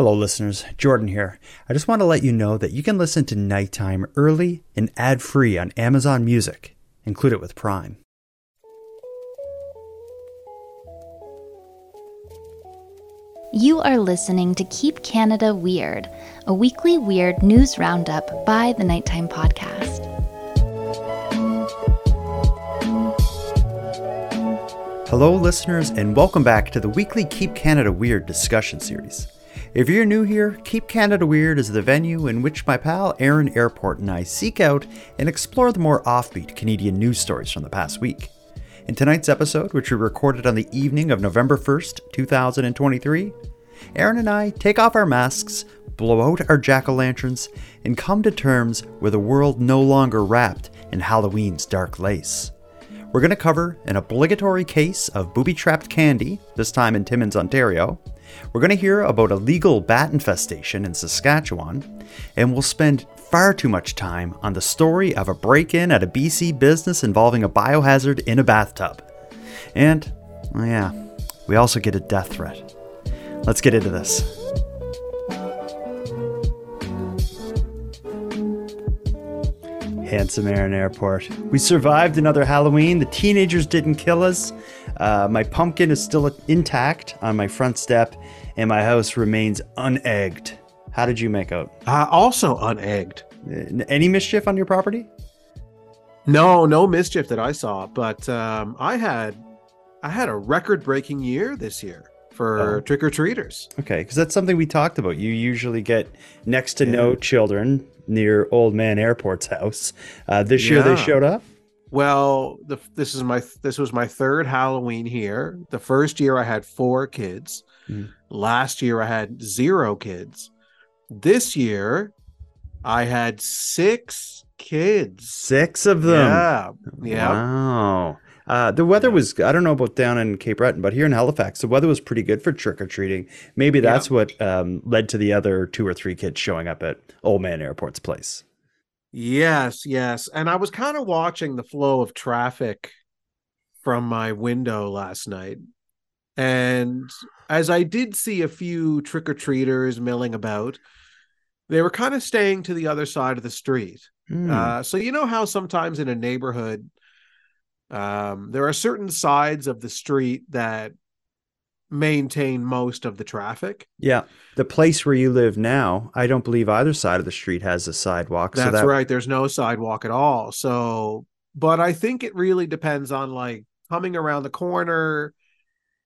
Hello, listeners. Jordan here. I just want to let you know that you can listen to Nighttime early and ad free on Amazon Music. Include it with Prime. You are listening to Keep Canada Weird, a weekly weird news roundup by the Nighttime Podcast. Hello, listeners, and welcome back to the weekly Keep Canada Weird discussion series. If you're new here, Keep Canada Weird is the venue in which my pal Aaron Airport and I seek out and explore the more offbeat Canadian news stories from the past week. In tonight's episode, which we recorded on the evening of November 1st, 2023, Aaron and I take off our masks, blow out our jack o' lanterns, and come to terms with a world no longer wrapped in Halloween's dark lace. We're going to cover an obligatory case of booby trapped candy, this time in Timmins, Ontario. We're going to hear about a legal bat infestation in Saskatchewan, and we'll spend far too much time on the story of a break in at a BC business involving a biohazard in a bathtub. And, oh yeah, we also get a death threat. Let's get into this. Handsome Aaron Airport. We survived another Halloween. The teenagers didn't kill us. Uh, my pumpkin is still intact on my front step, and my house remains unegged. How did you make out? Uh, also unegged. Any mischief on your property? No, no mischief that I saw, but um, I had I had a record-breaking year this year for Oh. trick or treaters. Okay, because that's something we talked about. You usually get next to no children near Old Man Airport's house. Uh, this year they showed up. Well, the, this is my this was my third Halloween here. The first year I had four kids. Mm. Last year I had zero kids. This year I had six kids. Six of them. Yeah, yeah. Wow. Uh, the weather was, I don't know about down in Cape Breton, but here in Halifax, the weather was pretty good for trick or treating. Maybe that's what um, led to the other two or three kids showing up at Old Man Airport's place. Yes, yes. And I was kind of watching the flow of traffic from my window last night. And as I did see a few trick or treaters milling about, they were kind of staying to the other side of the street. Hmm. Uh, so, you know how sometimes in a neighborhood, um, there are certain sides of the street that maintain most of the traffic. yeah. The place where you live now, I don't believe either side of the street has a sidewalk. That's so that, right. There's no sidewalk at all. So, but I think it really depends on like coming around the corner,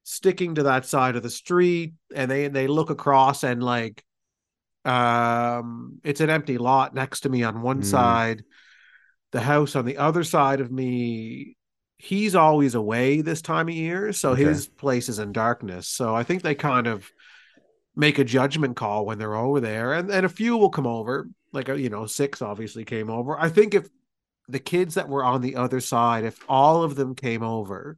sticking to that side of the street, and they they look across and like, um, it's an empty lot next to me on one Mm. side, the house on the other side of me. He's always away this time of year, so Okay. his place is in darkness. So I think they kind of make a judgment call when they're over there and, and a few will come over like uh, you know six obviously came over i think if the kids that were on the other side if all of them came over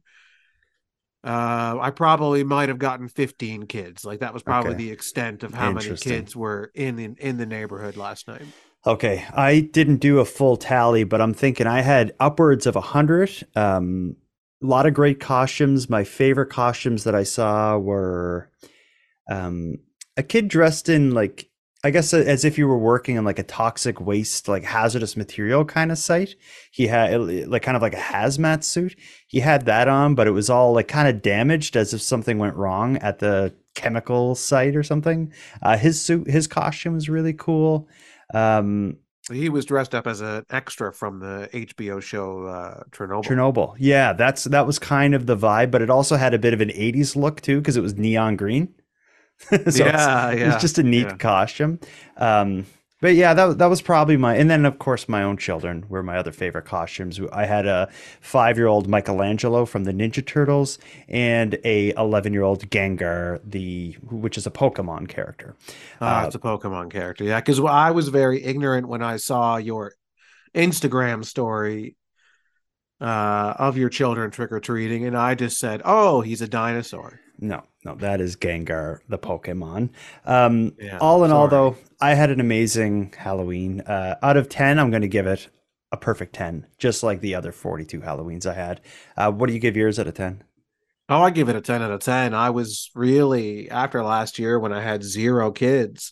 uh i probably might have gotten 15 kids like that was probably Okay. the extent of how many kids were in the in the neighborhood last night Okay, I didn't do a full tally, but I'm thinking I had upwards of a hundred. Um, a lot of great costumes. My favorite costumes that I saw were um, a kid dressed in like I guess as if you were working on like a toxic waste, like hazardous material kind of site. He had like kind of like a hazmat suit. He had that on, but it was all like kind of damaged, as if something went wrong at the chemical site or something. Uh, his suit, his costume was really cool. Um, he was dressed up as an extra from the hbo show uh chernobyl Chernobyl. Yeah, that's that was kind of the vibe, but it also had a bit of an 80s look too because it was neon green. so it's- yeah it yeah was just a neat yeah. costume. Um, but yeah, that that was probably my and then of course my own children were my other favorite costumes. I had a 5-year-old Michelangelo from the Ninja Turtles and a 11-year-old Gengar, the which is a Pokemon character. Ah, Uh, it's a Pokemon character. Yeah, because I was very ignorant when I saw your Instagram story uh, of your children trick or treating, and I just said, "Oh, he's a dinosaur." No, no, that is Gengar, the Pokemon. Um, Yeah, all in all, though, I had an amazing Halloween. Uh, out of 10, I'm going to give it a perfect 10, just like the other 42 Halloweens I had. Uh, what do you give yours out of 10? Oh, I give it a 10 out of 10. I was really, after last year when I had zero kids,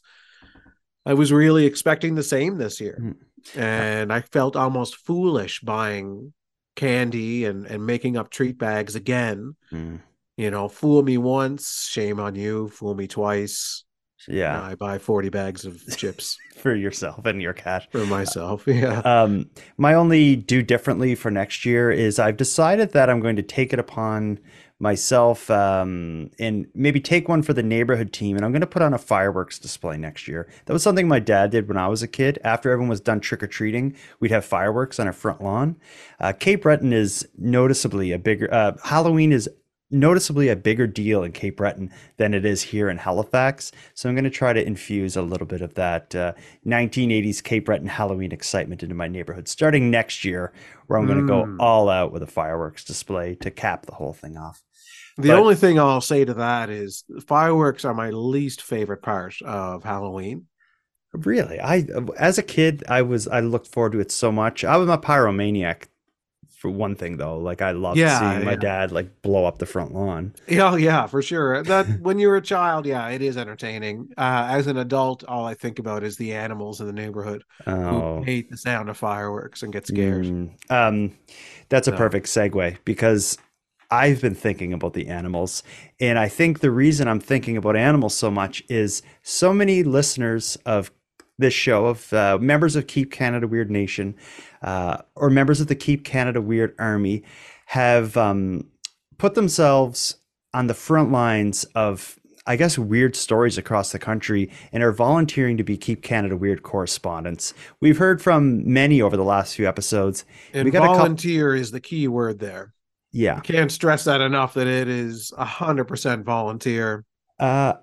I was really expecting the same this year. Mm. And I felt almost foolish buying candy and, and making up treat bags again. Mm. You know, fool me once, shame on you. Fool me twice. Yeah, I buy 40 bags of chips for yourself and your cat. for myself. Yeah. Um, my only do differently for next year is I've decided that I'm going to take it upon myself um, and maybe take one for the neighborhood team. And I'm going to put on a fireworks display next year. That was something my dad did when I was a kid. After everyone was done trick or treating, we'd have fireworks on our front lawn. Uh, Cape Breton is noticeably a bigger, uh, Halloween is noticeably a bigger deal in Cape Breton than it is here in Halifax. So I'm going to try to infuse a little bit of that uh, 1980s Cape Breton Halloween excitement into my neighborhood starting next year, where I'm going to Mm. go all out with a fireworks display to cap the whole thing off. The But- only thing I'll say to that is fireworks are my least favorite part of Halloween. Really, I as a kid, I was I looked forward to it so much. I was a pyromaniac for one thing though. Like I love Yeah, seeing my yeah. dad like blow up the front lawn. Yeah, yeah, for sure. That when you're a child, yeah, it is entertaining. Uh, as an adult, all I think about is the animals in the neighborhood Oh, who hate the sound of fireworks and get scared. Mm, um, that's a perfect segue because I've been thinking about the animals. And I think the reason I'm thinking about animals so much is so many listeners of this show, of uh, members of Keep Canada Weird Nation, uh, or members of the Keep Canada Weird Army, have um, put themselves on the front lines of. I guess weird stories across the country and are volunteering to be Keep Canada Weird correspondents. We've heard from many over the last few episodes. And We got a couple- volunteer is the key word there. Yeah. Can't stress that enough that it is a hundred percent volunteer. Uh,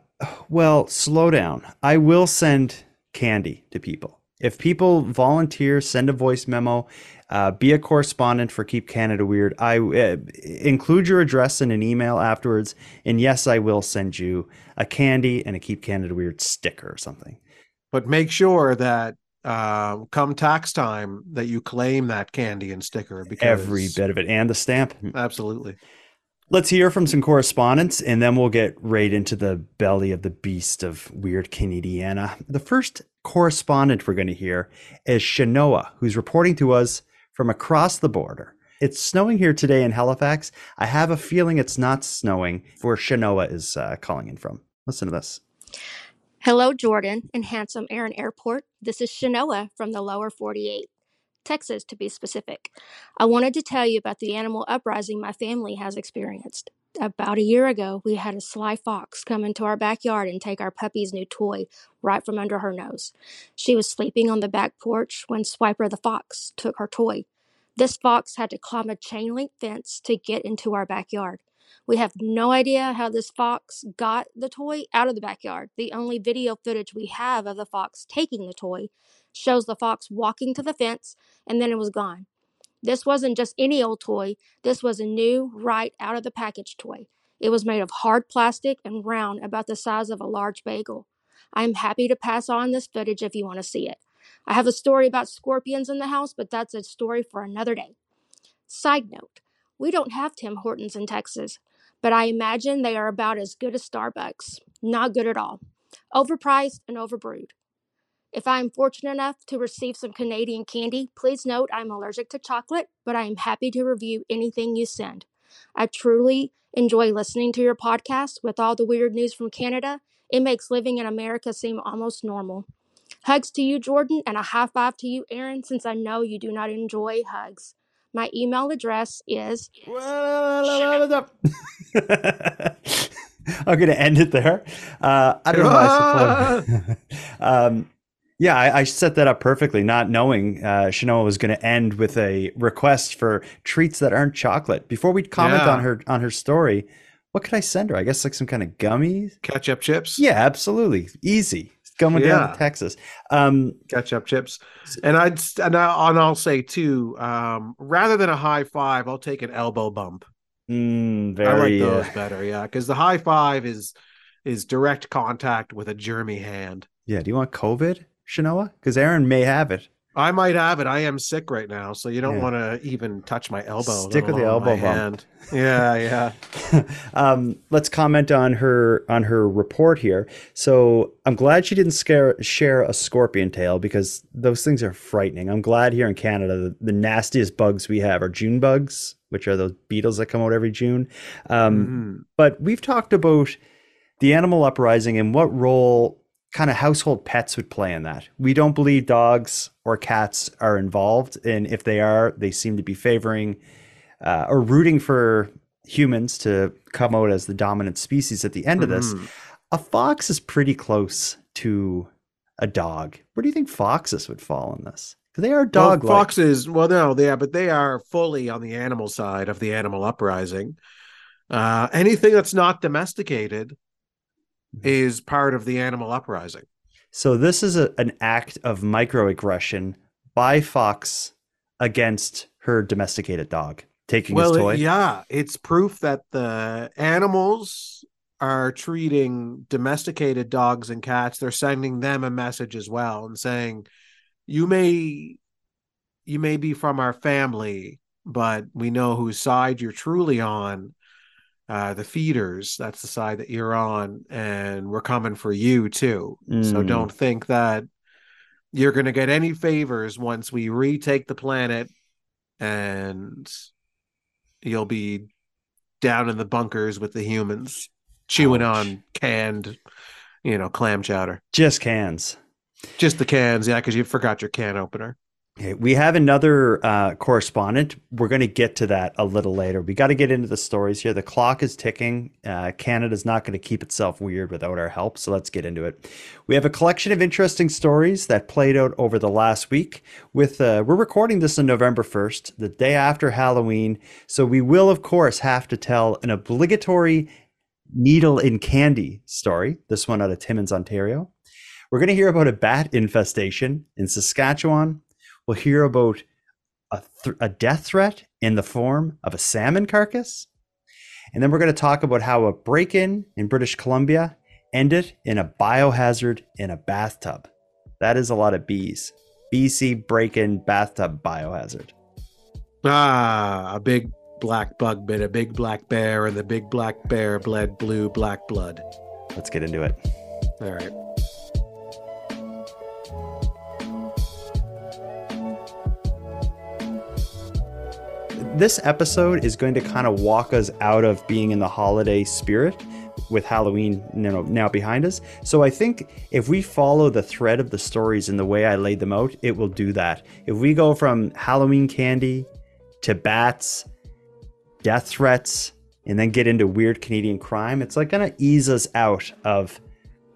well, slow down. I will send candy to people. If people volunteer, send a voice memo, uh, be a correspondent for Keep Canada Weird. I uh, include your address in an email afterwards, and yes, I will send you a candy and a Keep Canada Weird sticker or something. But make sure that uh, come tax time that you claim that candy and sticker because Every bit of it, and the stamp. Absolutely. Let's hear from some correspondence, and then we'll get right into the belly of the beast of weird Canadiana. The first correspondent we're going to hear is Shanoa, who's reporting to us from across the border. It's snowing here today in Halifax. I have a feeling it's not snowing where Shanoa is uh, calling in from. Listen to this. Hello, Jordan and handsome Aaron Airport. This is Shanoa from the lower 48, Texas to be specific. I wanted to tell you about the animal uprising my family has experienced. About a year ago, we had a sly fox come into our backyard and take our puppy's new toy right from under her nose. She was sleeping on the back porch when Swiper the fox took her toy. This fox had to climb a chain link fence to get into our backyard. We have no idea how this fox got the toy out of the backyard. The only video footage we have of the fox taking the toy shows the fox walking to the fence and then it was gone. This wasn't just any old toy, this was a new, right out of the package toy. It was made of hard plastic and round, about the size of a large bagel. I am happy to pass on this footage if you want to see it. I have a story about scorpions in the house, but that's a story for another day. Side note we don't have Tim Hortons in Texas, but I imagine they are about as good as Starbucks. Not good at all. Overpriced and overbrewed. If I am fortunate enough to receive some Canadian candy, please note I'm allergic to chocolate, but I am happy to review anything you send. I truly enjoy listening to your podcast with all the weird news from Canada. It makes living in America seem almost normal. Hugs to you, Jordan, and a high five to you, Aaron, since I know you do not enjoy hugs. My email address is I'm going to end it there. Uh, I don't know. Why I suppose. um, yeah, I, I set that up perfectly, not knowing uh, Shanoa was going to end with a request for treats that aren't chocolate. Before we comment Yeah. on her on her story, what could I send her? I guess like some kind of gummies. Ketchup chips. Yeah, absolutely, easy. Going down to Texas. Um, ketchup chips. And I'd and, I, and I'll say too, um, rather than a high five, I'll take an elbow bump. mm, I like very. those uh, better, yeah, because the high five is is direct contact with a germy hand. yeah. Do you want COVID, Shanoa? Because Aaron may have it. I might have it. I am sick right now, so you don't Yeah. want to even touch my elbow. Stick with the elbow bump. hand. Yeah, yeah. um, let's comment on her on her report here. So I'm glad she didn't scare, share a scorpion tail because those things are frightening. I'm glad here in Canada the, the nastiest bugs we have are June bugs, which are those beetles that come out every June. Um, Mhm. But we've talked about the animal uprising and what role kind of household pets would play in that. We don't believe dogs or cats are involved, and if they are, they seem to be favoring uh, or rooting for humans to come out as the dominant species at the end of this. Mhm. A fox is pretty close to a dog. Where do you think foxes would fall in this? they are dog like. foxes. Well, no, they are, but they are fully on the animal side of the animal uprising. Uh, anything that's not domesticated. Is part of the animal uprising. So this is a, an act of microaggression by Fox against her domesticated dog, taking well, his it- toy. yeah, it's proof that the animals are treating domesticated dogs and cats. They're sending them a message as well and saying, "You may, you may be from our family, but we know whose side you're truly on." Uh, the feeders, that's the side that you're on, and we're coming for you too. So Mm. don't think that you're going to get any favors once we retake the planet and you'll be down in the bunkers with the humans chewing Ouch. on canned you know clam chowder Just cans. just the cans yeah because you forgot your can opener Okay, we have another uh, correspondent. We're going to get to that a little later. We got to get into the stories here. The clock is ticking. Uh, Canada's not going to keep itself weird without our help, so let's get into it. We have a collection of interesting stories that played out over the last week. With uh, we're recording this on November first, the day after Halloween, so we will of course have to tell an obligatory needle in candy story. This one out of Timmins, Ontario. We're going to hear about a bat infestation in Saskatchewan. We'll hear about a, th- a death threat in the form of a salmon carcass. And then we're going to talk about how a break in in British Columbia ended in a biohazard in a bathtub. That is a lot of bees. BC break in bathtub biohazard. ah a big black bug bit a big black bear and the big black bear bled blue black blood Let's get into it. all right This episode is going to kind of walk us out of being in the holiday spirit with Halloween you know, now behind us. So I think if we follow the thread of the stories in the way I laid them out, it will do that. If we go from Halloween candy to bats, death threats, and then get into weird Canadian crime, it's like going to ease us out of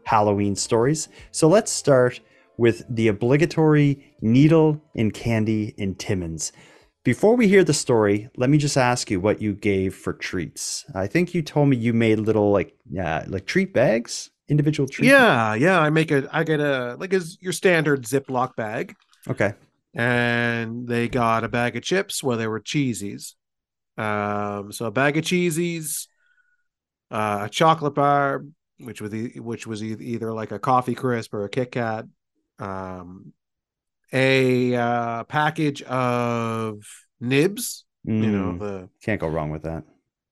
Halloween stories. So let's start with the obligatory needle in candy in Timmins. Before we hear the story, let me just ask you what you gave for treats. I think you told me you made little like uh, like treat bags, individual treat. yeah yeah i make a i get a like is your standard ziploc bag Okay. and they got a bag of chips where they were cheesies. Um, so a bag of cheesies, uh, a chocolate bar, which was e- which was e- either like a coffee crisp or a Kit Kat, um, a uh, package of nibs, you know Mm, the can't go wrong with that.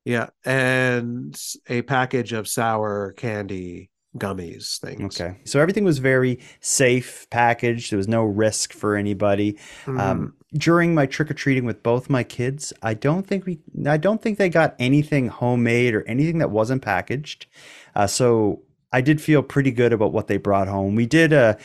yeah, and a package of sour candy gummies things. Okay. So everything was very safe packaged. There was no risk for anybody. Mm. Um, during my trick or treating with both my kids, I don't think we, I don't think they got anything homemade or anything that wasn't packaged. Uh, so I did feel pretty good about what they brought home. We did a,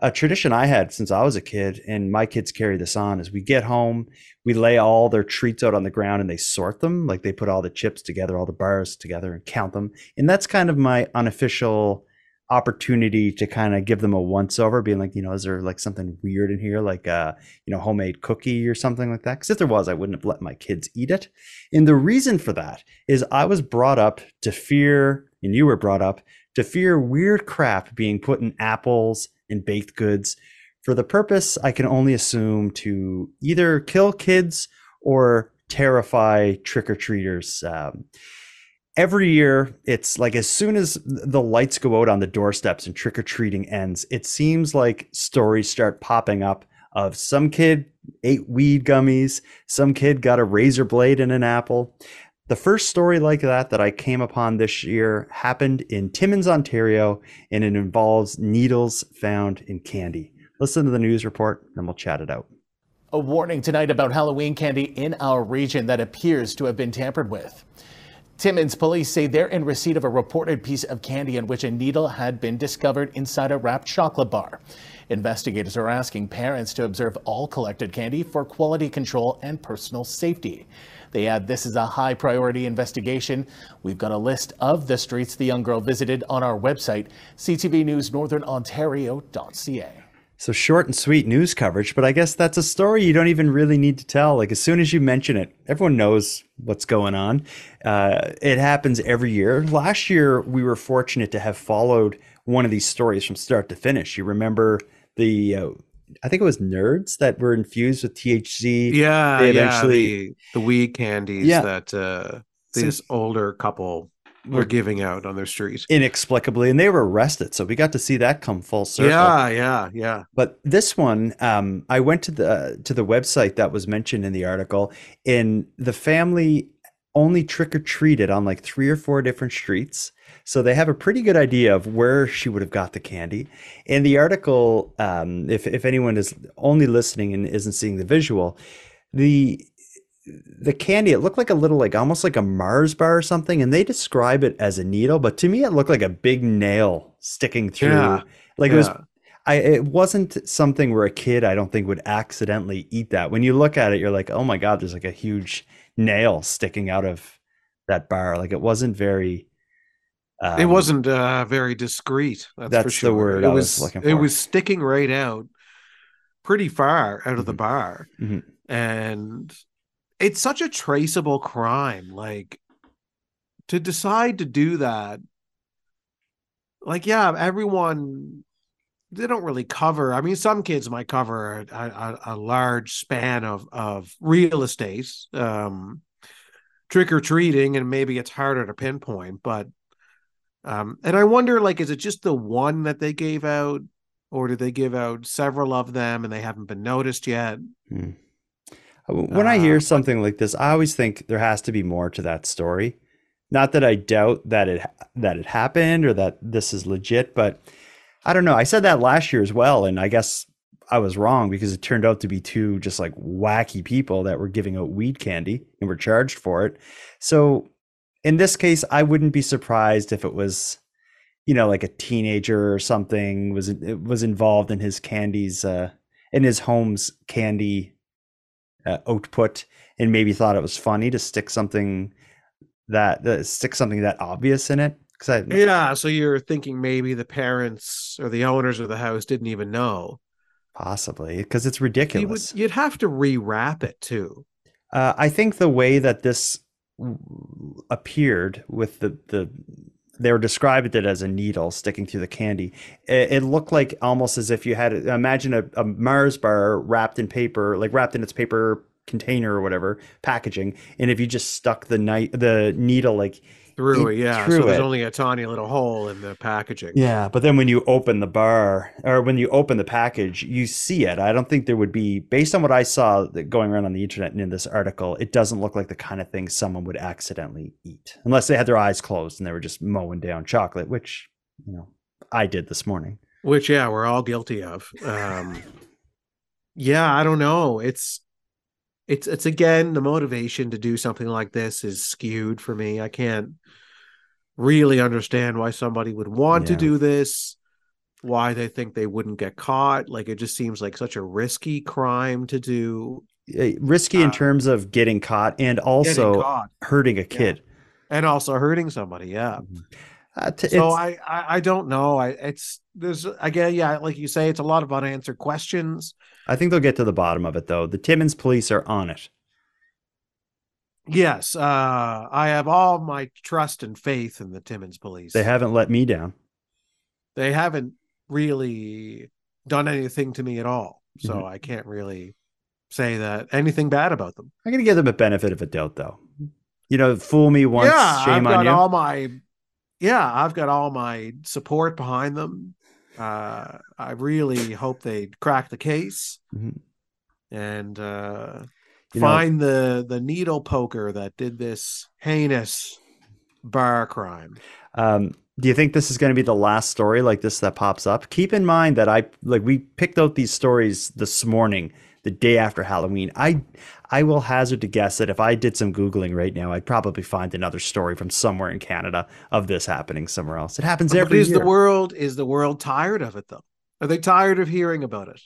a tradition I had since I was a kid, and my kids carry this on. Is we get home, we lay all their treats out on the ground, and they sort them. Like they put all the chips together, all the bars together, and count them. And that's kind of my unofficial opportunity to kind of give them a once over being like you know is there like something weird in here like uh you know homemade cookie or something like that because if there was i wouldn't have let my kids eat it and the reason for that is i was brought up to fear and you were brought up to fear weird crap being put in apples and baked goods for the purpose i can only assume to either kill kids or terrify trick-or-treaters um, every year it's like as soon as the lights go out on the doorsteps and trick or treating ends, it seems like stories start popping up of some kid ate weed gummies, some kid got a razor blade in an apple. The first story like that that I came upon this year happened in Timmins, Ontario, and it involves needles found in candy. Listen to the news report, and we'll chat it out. A warning tonight about Halloween candy in our region that appears to have been tampered with. Timmins police say they're in receipt of a reported piece of candy in which a needle had been discovered inside a wrapped chocolate bar. Investigators are asking parents to observe all collected candy for quality control and personal safety. They add this is a high priority investigation. We've got a list of the streets the young girl visited on our website, ctvnewsnorthernontario.ca. So short and sweet news coverage, but I guess that's a story you don't even really need to tell. Like as soon as you mention it, everyone knows what's going on. Uh, it happens every year. Last year, we were fortunate to have followed one of these stories from start to finish. You remember the, uh, I think it was nerds that were infused with THC. Yeah, They yeah, eventually- the, the weed candies Yeah. that uh, So- this older couple were giving out on their street. Inexplicably, and they were arrested. So we got to see that come full circle. Yeah, yeah, yeah. But this one, um, I went to the to the website that was mentioned in the article, and the family only trick or treated on like three or four different streets. So they have a pretty good idea of where she would have got the candy. And the article, um, if if anyone is only listening and isn't seeing the visual, the the candy it looked like a little like almost like a Mars bar or something, and they describe it as a needle, but to me it looked like a big nail sticking through. Yeah, Like it was. I it wasn't something where a kid I don't think would accidentally eat that. When you look at it, you're like, oh my god, there's like a huge nail sticking out of that bar. Like it wasn't very. Um, it wasn't uh, very discreet. That's, for that's the sure. word it I was looking for. It was sticking right out, pretty far out of the Mhm. bar, Mhm. and it's such a traceable crime. Like to decide to do that, like yeah, everyone they don't really cover. I mean, some kids might cover a, a, a large span of of real estate, um, trick or treating, and maybe it's harder to pinpoint. But um, and I wonder, like, is it just the one that they gave out, or did they give out several of them and they haven't been noticed yet? Hmm. When I hear Uh, something like this, I always think there has to be more to that story. Not that I doubt that it that it happened or that this is legit, but I don't know. I said that last year as well, and I guess I was wrong because it turned out to be two just like wacky people that were giving out weed candy and were charged for it. So in this case, I wouldn't be surprised if it was, you know, like a teenager or something was it was involved in his candies, uh, in his home's candy uh, output, and maybe thought it was funny to stick something that uh, stick something that obvious in it. Because I, Yeah, so you're thinking maybe the parents or the owners of the house didn't even know. possibly because it's You would, ridiculous. you'd have to rewrap it too. Uh, I think the way that this w- appeared with the the they were described it as a needle sticking through the candy. It, it looked like almost as if you had imagine a, a Mars bar wrapped in paper, like wrapped in its paper container or whatever packaging, and if you just stuck the night the needle like Through it, yeah. through so there's it. only a tiny little hole in the packaging. Yeah, but then when you open the bar or when you open the package, you see it. I don't think there would be, based on what I saw that going around on the internet and in this article, it doesn't look like the kind of thing someone would accidentally eat, unless they had their eyes closed and they were just mowing down chocolate, which you know I did this morning. Which yeah, we're all guilty of. Um yeah, I don't know. It's it's it's again the motivation to do something like this is skewed for me. I can't really understand why somebody would want to do this, why they think they wouldn't get caught. Like it just seems like such a risky crime to do. Uh, Risky in Uh, terms of getting caught and also caught hurting a kid. and also hurting somebody. Yeah. Uh, t- so I, I I don't know. I it's there's again yeah like you say it's a lot of unanswered questions. I think they'll get to the bottom of it though. The Timmins police are on it. Yes, uh, I have all my trust and faith in the Timmins police. They haven't let me down. they haven't really done anything to me at all, so Mhm. I can't really say that anything bad about them. I'm gonna give them a benefit of a doubt though. You know, fool me once, yeah, I've shame got on you. all my yeah, I've got all my support behind them. Uh, I really hope they crack the case. Mhm. and uh, You know- find the the needle poker that did this heinous bar crime. Um, do you think this is going to be the last story like this that pops up? Keep in mind that I like we picked out these stories this morning, the day after Halloween. I I will hazard to guess that if I did some googling right now, I'd probably find another story from somewhere in Canada of this happening somewhere else. It happens But every is year. the world is the world tired of it though? Are they tired of hearing about it?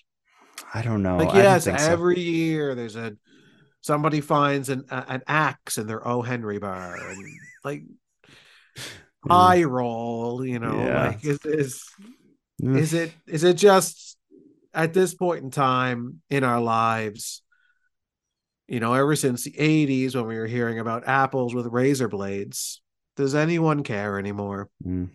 I don't know. like yes, think so. every year there's a somebody finds an an axe in their O Henry bar and like Mm. eye roll, you know, Yeah. like is is is it is it just at this point in time in our lives you know ever since the 80s when we were hearing about apples with razor blades does anyone care anymore Mm.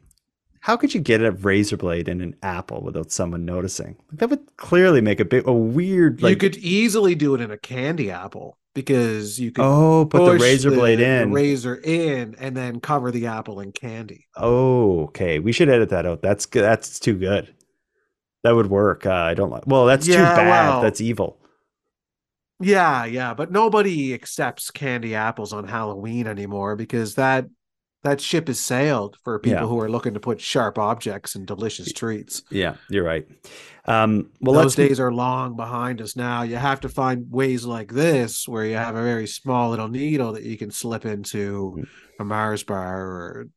How could you get a razor blade in an apple without someone noticing? That would clearly make a bit a weird like you could easily do it in a candy apple because you could oh put the razor blade the in. razor in and then cover the apple in candy Oh, okay. We should edit that out. That's good. That's too good. That would work. Uh, I don't like. Well, that's too bad. well- that's evil. yeah yeah but nobody accepts candy apples on halloween anymore because that that ship has sailed for people Yeah. who are looking to put sharp objects in delicious treats Yeah, you're right. Um, well, those days are long behind us now. You have to find ways like this where you have a very small little needle that you can slip into Mm. a Mars bar or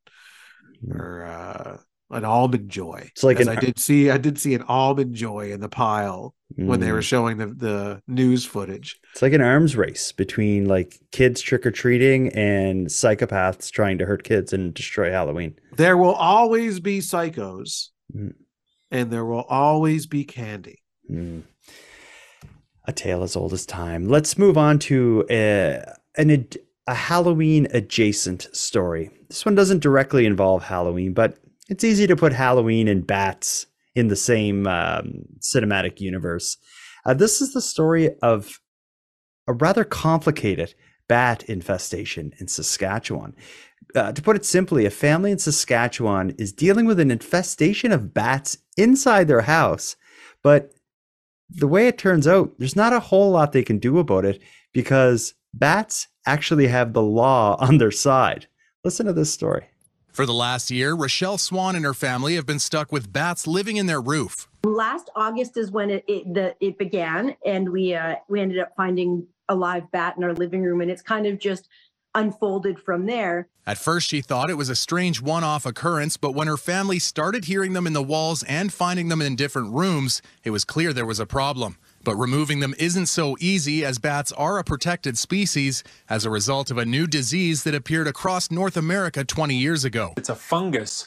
Mm. or uh, an almond joy. It's like an- I did see, I did see an almond joy in the pile when they were Mm. showing the the news footage. It's like an arms race between like kids trick or treating and psychopaths trying to hurt kids and destroy Halloween. There will always be psychos, Mm. and there will always be candy. Mm. A tale as old as time. Let's move on to a, an ad- a Halloween adjacent story. This one doesn't directly involve Halloween, but it's easy to put Halloween and bats in the same um, cinematic universe. Uh, this is the story of a rather complicated bat infestation in Saskatchewan. Uh, to put it simply, a family in Saskatchewan is dealing with an infestation of bats inside their house, but the way it turns out, there's not a whole lot they can do about it because bats actually have the law on their side. Listen to this story. For the last year, Rochelle Swan and her family have been stuck with bats living in their roof. last August is when it it, the, it began, and we uh, we ended up finding a live bat in our living room, and it's kind of just unfolded from there. At first, she thought it was a strange one off occurrence, but when her family started hearing them in the walls and finding them in different rooms, it was clear there was a problem. But removing them isn't so easy as bats are a protected species as a result of a new disease that appeared across North America 20 years ago. It's a fungus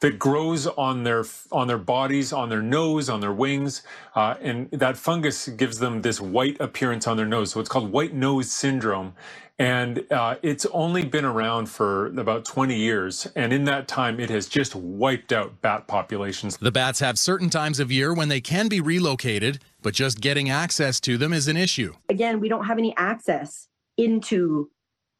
that grows on their on their bodies, on their nose, on their wings, uh, and that fungus gives them this white appearance on their nose. So it's called white nose syndrome, and uh, it's only been around for about 20 years, and in that time, it has just wiped out bat populations. The bats have certain times of year when they can be relocated, but just getting access to them is an issue. Again, we don't have any access into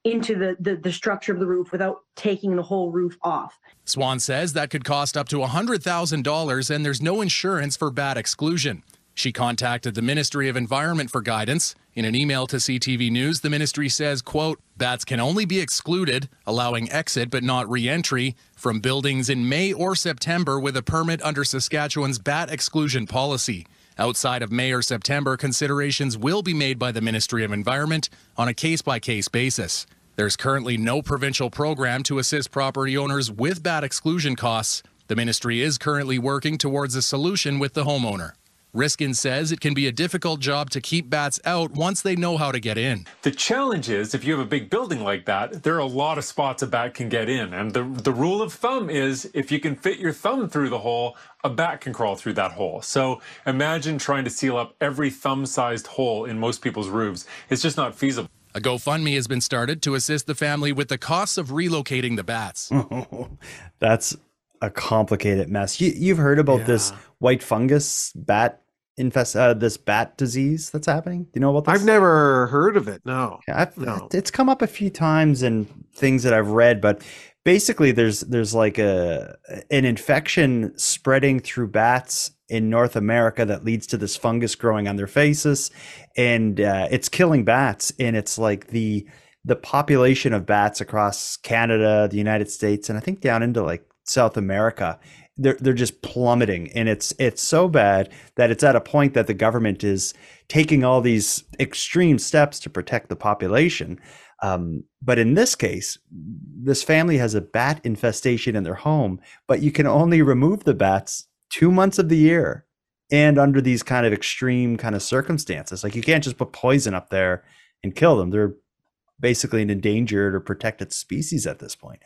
into the, the the structure of the roof without taking the whole roof off. Swan says that could cost up to $100,000 and there's no insurance for bat exclusion. She contacted the Ministry of Environment for guidance. In an email to CTV News, the ministry says, quote, bats can only be excluded, allowing exit but not re-entry from buildings in May or September with a permit under Saskatchewan's bat exclusion policy. Outside of May or September, considerations will be made by the Ministry of Environment on a case by case basis. There's currently no provincial program to assist property owners with bat exclusion costs. The ministry is currently working towards a solution with the homeowner. Riskin says it can be a difficult job to keep bats out once they know how to get in. The challenge is if you have a big building like that, there are a lot of spots a bat can get in. And the, the rule of thumb is if you can fit your thumb through the hole, a bat can crawl through that hole. So imagine trying to seal up every thumb sized hole in most people's roofs. It's just not feasible. A GoFundMe has been started to assist the family with the costs of relocating the bats. That's a complicated mess. You, you've heard about this white fungus bat infest, uh, this bat disease that's happening. Do you know about this? I've never heard of it. No. Yeah, I've, No. It's come up a few times in things that I've read, but basically there's there's like a an infection spreading through bats in North America that leads to this fungus growing on their faces, and uh, it's killing bats. And it's like the the population of bats across Canada, the United States, and I think down into like South America, they're they're just plummeting, and it's it's so bad that it's at a point that the government is taking all these extreme steps to protect the population. Um, but in this case, this family has a bat infestation in their home, but you can only remove the bats two months of the year and under these kind of extreme kind of circumstances. Like you can't just put poison up there and kill them. They're basically an endangered or protected species at this point.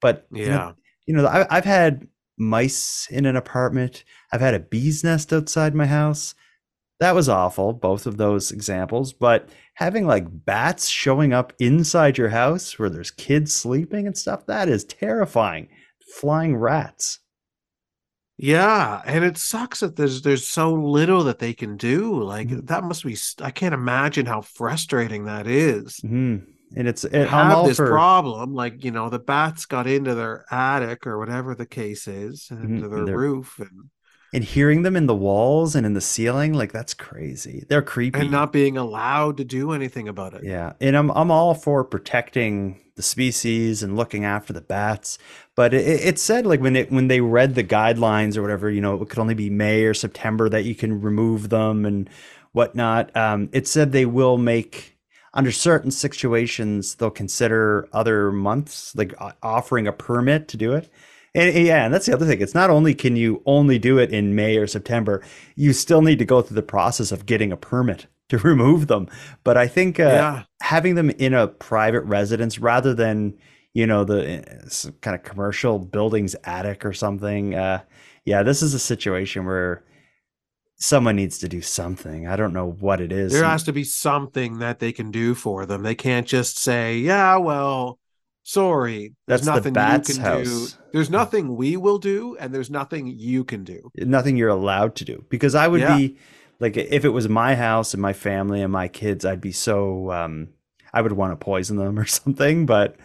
But Yeah. you know, you know I, I've had mice in an apartment. I've had a bee's nest outside my house. That was awful, both of those examples. But having like bats showing up inside your house where there's kids sleeping and stuff, that is terrifying. Flying rats. Yeah, and it sucks that there's there's so little that they can do. Like Mhm. that must be i can't imagine how frustrating that is. hmm And it's it, have this for problem, like you know, the bats got into their attic or whatever the case is, and Mhm, into and their roof, and and hearing them in the walls and in the ceiling, like that's crazy. They're creepy. and not being allowed to do anything about it. Yeah, and I'm I'm all for protecting the species and looking after the bats, but it, it said like when it when they read the guidelines or whatever, you know, it could only be May or September that you can remove them and whatnot. Um, it said they will make under certain situations they'll consider other months like offering a permit to do it. And yeah, and that's the other thing. It's not only can you only do it in May or September, you still need to go through the process of getting a permit to remove them. But I think uh, Yeah. having them in a private residence rather than you know the uh, kind of commercial building's attic or something. Uh, yeah, this is a situation where someone needs to do something. I don't know what it is. There has to be something that they can do for them. They can't just say, "Yeah, well, sorry, there's That's the nothing you bat's can house. do. There's nothing we will do, and there's nothing you can do." nothing you're allowed to do because I would Yeah. be like if it was my house and my family and my kids, I'd be so um I would want to poison them or something, but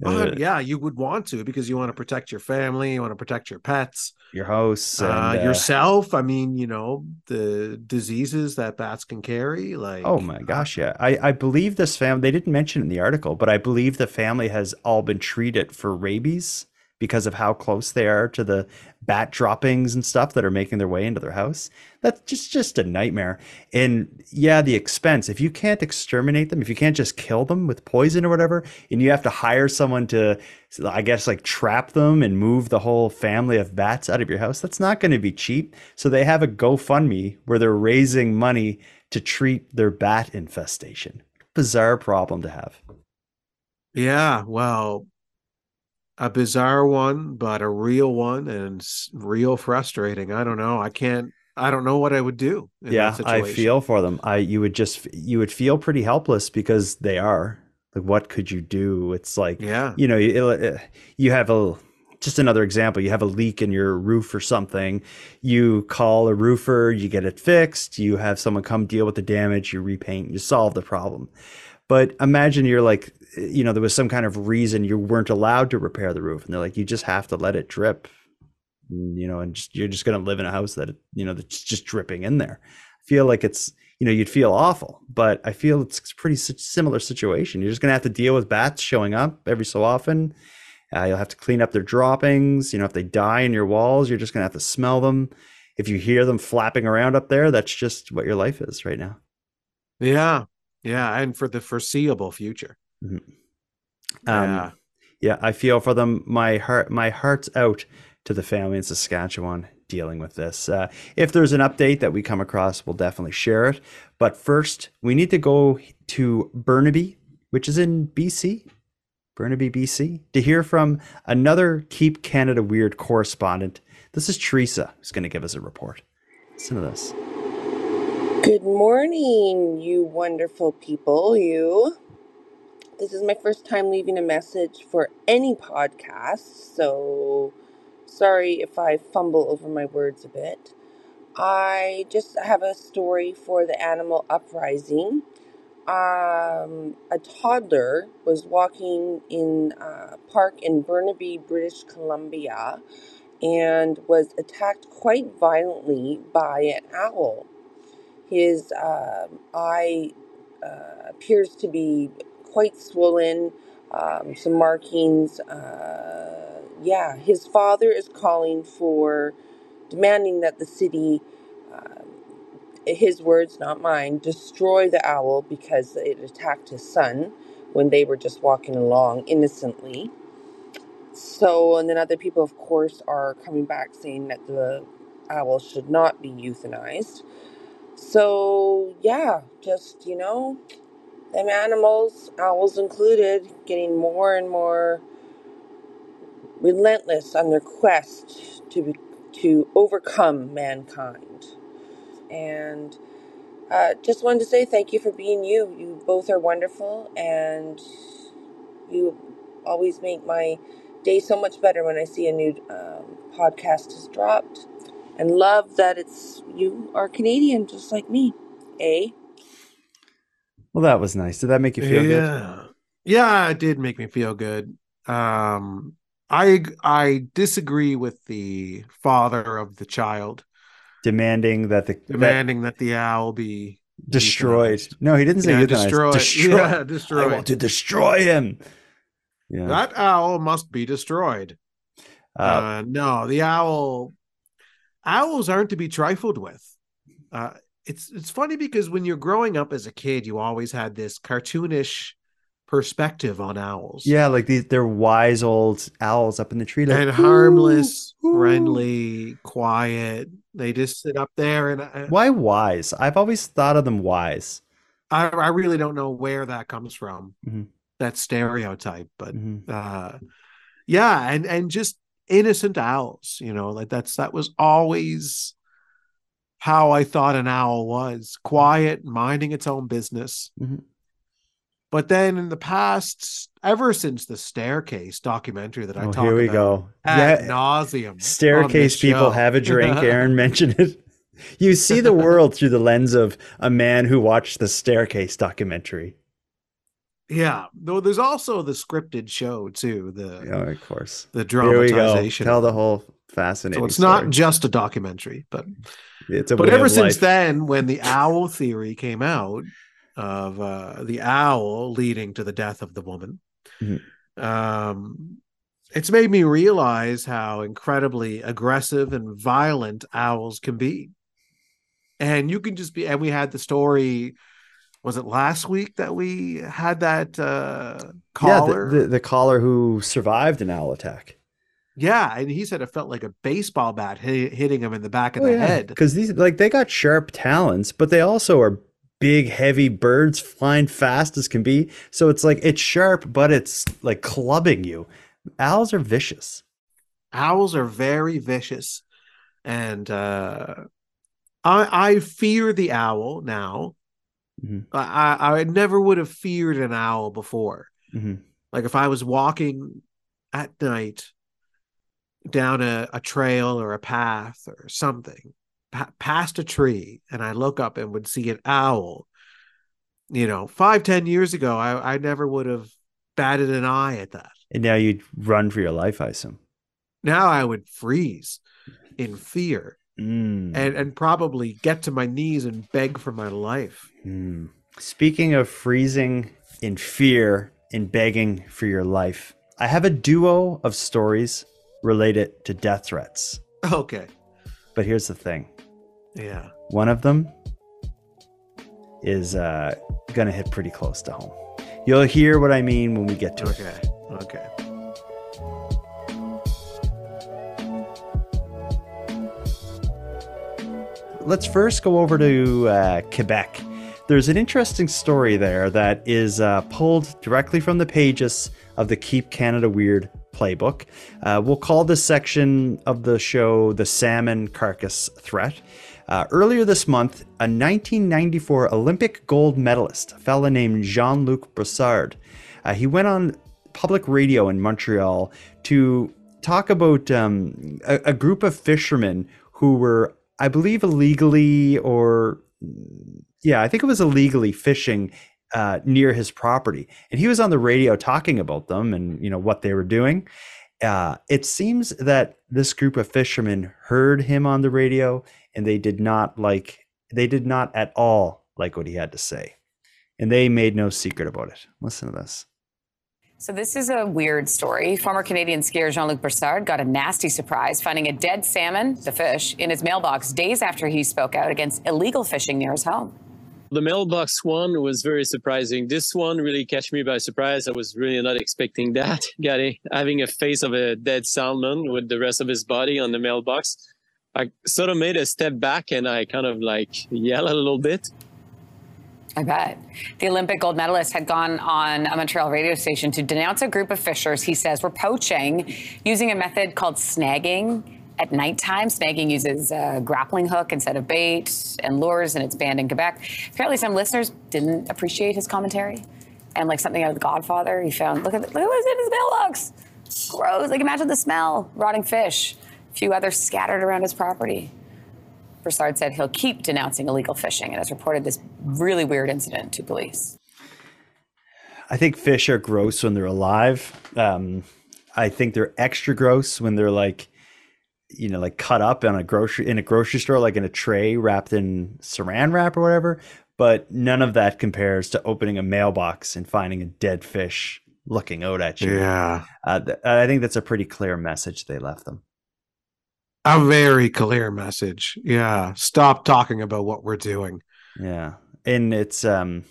Well, uh, yeah, you would want to because you want to protect your family, you want to protect your pets, your house and uh, uh, yourself. I mean, you know, the diseases that bats can carry. Like, Oh my gosh, yeah. I, I believe this family, they didn't mention in the article, but I believe the family has all been treated for rabies because of how close they are to the bat droppings and stuff that are making their way into their house. That's just just a nightmare. And yeah, the expense, if you can't exterminate them, if you can't just kill them with poison or whatever, and you have to hire someone to I guess like trap them and move the whole family of bats out of your house, that's not going to be cheap. So they have a GoFundMe where they're raising money to treat their bat infestation. Bizarre problem to have. yeah, well, a bizarre one, but a real one and real frustrating. I don't know. I can't. I don't know what I would do. In yeah, that I feel for them. I you would just you would feel pretty helpless because they are. Like what could you do? It's like Yeah. you know, you, uh, you have a just another example. You have a leak in your roof or something. You call a roofer, you get it fixed. You have someone come deal with the damage. You repaint. You solve the problem. But imagine you're like, you know, there was some kind of reason you weren't allowed to repair the roof, and they're like, you just have to let it drip. Mm, You know, and just, you're just going to live in a house that you know that's just dripping in there. I feel like it's you know you'd feel awful, but I feel it's a pretty similar situation. You're just going to have to deal with bats showing up every so often. Uh, you'll have to clean up their droppings. You know, if they die in your walls, you're just going to have to smell them. If you hear them flapping around up there, that's just what your life is right now. Yeah. Yeah. And for the foreseeable future. Um, yeah. yeah, I feel for them. My heart, my heart's out to the family in Saskatchewan dealing with this. Uh, if there's an update that we come across, we'll definitely share it. But first, we need to go to Burnaby, which is in BC, Burnaby, BC, to hear from another Keep Canada Weird correspondent. This is Teresa, who's going to give us a report. Listen to this. Good morning, you wonderful people. You. This is my first time leaving a message for any podcast, so sorry if I fumble over my words a bit. I just have a story for the animal uprising. um, a toddler was walking in a park in Burnaby, British Columbia, and was attacked quite violently by an owl. His um, eye uh, appears to be quite swollen, um, some markings. Uh, yeah, his father is calling for, demanding that the city, um, his words, not mine, destroy the owl because it attacked his son when they were just walking along innocently. So, and then other people, of course, are coming back saying that the owl should not be euthanized. So, yeah, just, you know, them animals, owls included, getting more and more relentless on their quest to be, to overcome mankind. And uh, just wanted to say thank you for being you. You both are wonderful, and you always make my day so much better when I see a new um, podcast has dropped. And love that it's you are Canadian, just like me. Eh? Well, that was nice. Did that make you feel good? yeah. Yeah, it did make me feel good. Um, I I disagree with the father of the child Demanding that the demanding that, the owl be destroyed. euthanized. No, he didn't say Yeah, euthanized. destroyed. Destroy. Yeah, I want to destroy him. Yeah. That owl must be destroyed. Uh, Uh, no, the owl. Owls aren't to be trifled with. Uh, it's it's funny because when you're growing up as a kid, you always had this cartoonish perspective on owls. yeah, like these, they're wise old owls up in the tree. Like, and harmless, "Ooh, ooh." friendly, quiet. They just sit up there, and I, Why wise? I've always thought of them wise. I, I really don't know where that comes from. Mhm. That stereotype, but Mhm. uh yeah and and just innocent owls you know like that's that was always how i thought an owl was quiet minding its own business Mhm. but then in the past ever since the staircase documentary that i Oh, talked here we about go. ad Yeah, nauseum staircase people have a drink. Aaron mentioned it. You see the world through the lens of a man who watched the staircase documentary. yeah though there's also the scripted show too the Oh, of course. the Here we go. dramatization Tell the whole fascinating. so it's not just a documentary but It's a but ever since life. then when the owl theory came out of uh, the owl leading to the death of the woman Mhm. um, it's made me realize how incredibly aggressive and violent owls can be and you can just be and we had the story was it last week that we had that uh caller Yeah, the, the, the caller who survived an owl attack. Yeah and he said it felt like a baseball bat hit, hitting him in the back of Oh, the head Because these like they got sharp talons, but they also are big, heavy birds flying fast as can be. So it's like it's sharp, but it's like clubbing you. Owls are vicious. owls are very vicious and uh i i fear the owl now Mhm. i i never would have feared an owl before Mhm. like if i was walking at night down a, a trail or a path or something pa- past a tree and i look up and would see an owl you know five ten years ago i i never would have batted an eye at that And now you'd run for your life, I assume. now i would freeze in fear Mm. and and probably get to my knees and beg for my life. Mm. Speaking of freezing in fear and begging for your life, I have a duo of stories related to death threats. Okay. But here's the thing Yeah. one of them is uh, going to hit pretty close to home. You'll hear what I mean when we get to it. Okay. Okay. let's first go over to uh, Quebec. There's an interesting story there that is uh, pulled directly from the pages of the Keep Canada Weird playbook. Uh, we'll call this section of the show the Salmon Carcass Threat. Uh, earlier this month, a 1994 Olympic gold medalist, a fella named Jean Luc Brassard, uh, he went on public radio in Montreal to talk about um, a, a group of fishermen who were, I believe, illegally or yeah, I think it was illegally fishing uh, near his property, and he was on the radio talking about them and you know what they were doing. Uh, it seems that this group of fishermen heard him on the radio, and they did not like they did not at all like what he had to say, and they made no secret about it. Listen to this. So this is a weird story. Former Canadian skier Jean-Luc Brassard got a nasty surprise finding a dead salmon, the fish, in his mailbox days after he spoke out against illegal fishing near his home. The mailbox one was very surprising. This one really catch me by surprise. I was really not expecting that. Got having a face of a dead salmon with the rest of his body on the mailbox. I sort of made a step back and I kind of like yell a little bit. I bet. The Olympic gold medalist had gone on a Montreal radio station to denounce a group of fishers he says were poaching using a method called snagging at nighttime. Snagging uses a grappling hook instead of bait and lures, and it's banned in Quebec. Apparently, some listeners didn't appreciate his commentary. And like something out of The Godfather, he found look at look at what's in his mailbox. Gross. Like imagine the smell. Rotting fish. A few others scattered around his property. Brassard said he'll keep denouncing illegal fishing and has reported this really weird incident to police. I think fish are gross when they're alive. Um, I think they're extra gross when they're like, you know, like cut up on a grocery in a grocery store, like in a tray wrapped in saran wrap or whatever. But none of that compares to opening a mailbox and finding a dead fish looking out at you. Yeah. Uh, th- I think that's a pretty clear message they left them. A very clear message. Yeah. Stop talking about what we're doing. Yeah. And it's um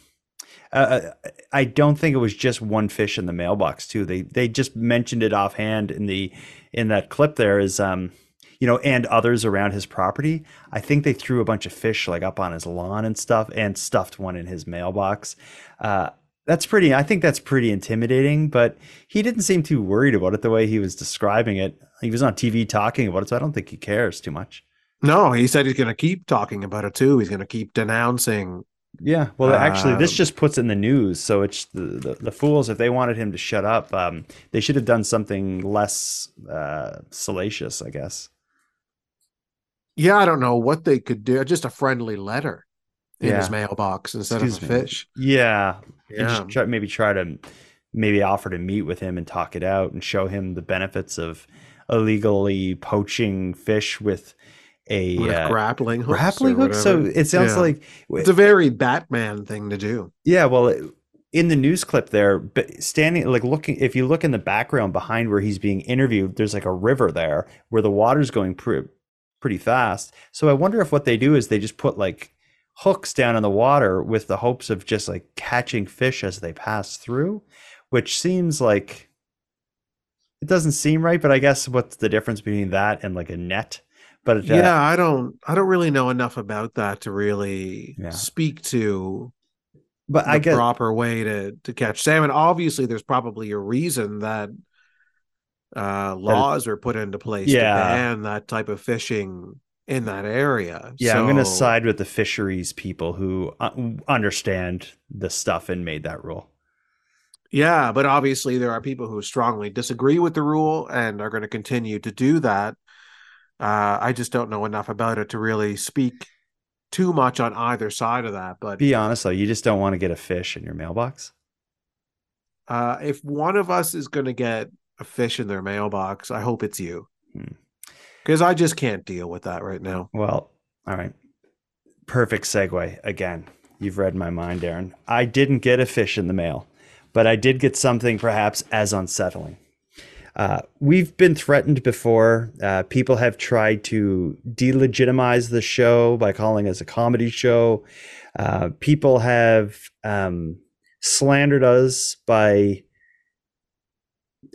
uh, I don't think it was just one fish in the mailbox too. They they just mentioned it offhand in the in that clip there is um you know and others around his property. I think they threw a bunch of fish like up on his lawn and stuff and stuffed one in his mailbox. Uh that's pretty i think that's pretty intimidating but he didn't seem too worried about it the way he was describing it he was on tv talking about it so i don't think he cares too much No, he said he's going to keep talking about it too. He's going to keep denouncing. yeah well actually this Um, just puts it in the news so it's the, the, the fools if they wanted him to shut up um, they should have done something less uh, salacious i guess Yeah, I don't know what they could do. Just a friendly letter in his mailbox instead Excuse of a me. fish. yeah, Yeah. try, maybe try to maybe offer to meet with him and talk it out and show him the benefits of illegally poaching fish with a With uh, grappling hooks. or grappling hook. So it sounds Yeah. like it's a very Batman thing to do. yeah. Well, it- in the news clip there, but standing like looking, if you look in the background behind where he's being interviewed, there's like a river there where the water's going pre- pretty fast. So I wonder if what they do is they just put like hooks down in the water with the hopes of just like catching fish as they pass through, which seems like it doesn't seem right. But I guess what's the difference between that and like a net? But uh, yeah, I don't I don't really know enough about that to really Yeah. speak to but the I guess proper way to to catch salmon. Obviously, there's probably a reason that uh, laws are put into place Yeah. to ban that type of fishing in that area. Yeah, I'm going to side with the fisheries people who uh, understand the stuff and made that rule. Yeah, but obviously there are people who strongly disagree with the rule and are going to continue to do that. Uh, I just don't know enough about it to really speak too much on either side of that. But Be honest though, you just don't want to get a fish in your mailbox. uh, if one of us is going to get a fish in their mailbox, I hope it's you. Hmm. Because I just can't deal with that right now. Well, all right. Perfect segue again. You've read my mind, Aaron. I didn't get a fish in the mail, but I did get something perhaps as unsettling. Uh, we've been threatened before. Uh, people have tried to delegitimize the show by calling us a comedy show. Uh, people have um, slandered us by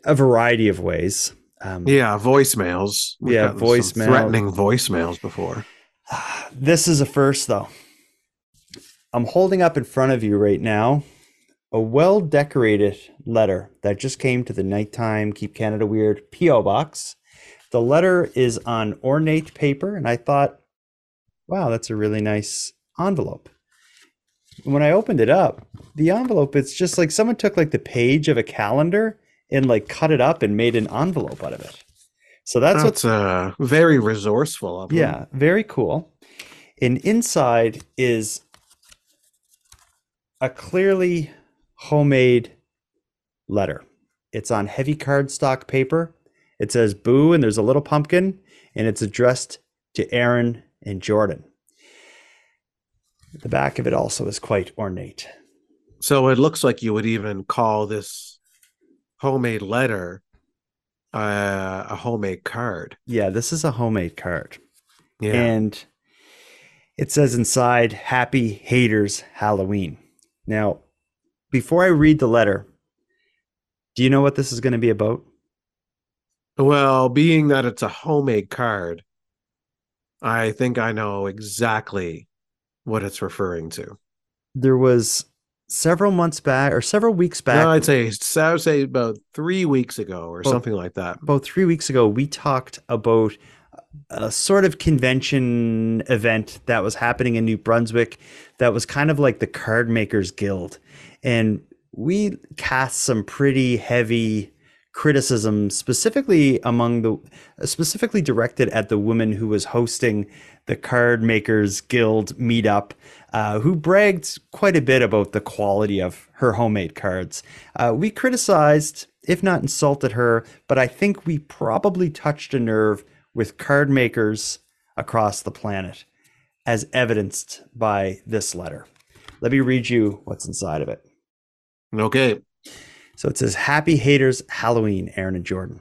a variety of ways. Um, Yeah, voicemails. We've Yeah, gotten some voicemail. Threatening voicemails before. This is a first, though. I'm holding up in front of you right now a well decorated letter that just came to the Nighttime Keep Canada Weird P.O. box. The letter is on ornate paper, and I thought, wow, that's a really nice envelope. When I opened it up, the envelope, it's just like someone took like the page of a calendar and like cut it up and made an envelope out of it. So that's, That's, what's uh, very resourceful of them. yeah, very cool. And inside is a clearly homemade letter. It's on heavy cardstock paper. It says boo, and there's a little pumpkin, and it's addressed to Aaron and Jordan. The back of it also is quite ornate. So it looks like you would even call this homemade letter uh, a homemade card. Yeah, this is a homemade card. Yeah. And it says inside, Happy Haters Halloween. Now, before I read the letter, do you know what this is going to be about? Well, being that it's a homemade card, I think I know exactly what it's referring to. There was several months back or several weeks back. No, I'd say I would say about three weeks ago or About- something like that. about three weeks ago, we talked about a sort of convention event that was happening in New Brunswick that was kind of like the Card Makers Guild. And we cast some pretty heavy criticism specifically among the specifically directed at the woman who was hosting the card makers guild meetup uh, who bragged quite a bit about the quality of her homemade cards uh, we criticized if not insulted her but i think we probably touched a nerve with card makers across the planet as evidenced by this letter let me read you what's inside of it Okay. so it says, Happy Haters Halloween, Aaron and Jordan.